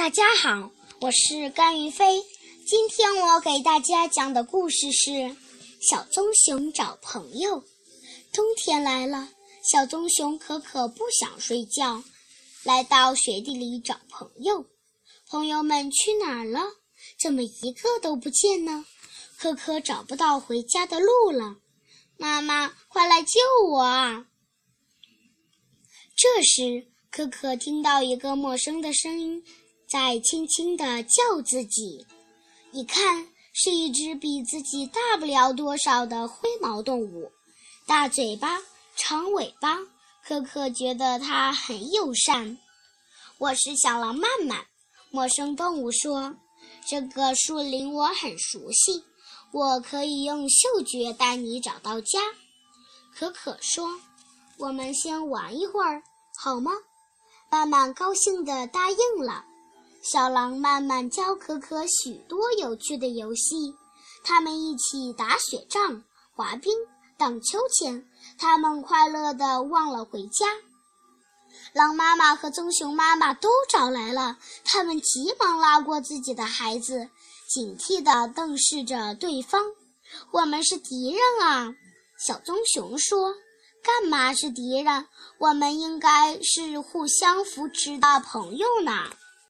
大家好，我是甘于飞。今天我给大家讲的故事是《小棕熊找朋友》。冬天来了，小棕熊可可不想睡觉，来到雪地里找朋友。朋友们去哪儿了？怎么一个都不见呢？可可找不到回家的路了。妈妈，快来救我啊！这时，可可听到一个陌生的声音。在轻轻地叫自己，一看是一只比自己大不了多少的灰毛动物，大嘴巴，长尾巴。可可觉得它很友善。我是小狼曼曼，陌生动物说：“这个树林我很熟悉，我可以用嗅觉带你找到家。”可可说：“我们先玩一会儿，好吗？”曼曼高兴地答应了。小狼慢慢教可可许多有趣的游戏，他们一起打雪仗、滑冰、荡秋千，他们快乐的忘了回家。狼妈妈和棕熊妈妈都找来了，他们急忙拉过自己的孩子，警惕地瞪视着对方。我们是敌人啊！小棕熊说：“干嘛是敌人？我们应该是互相扶持的朋友呢。”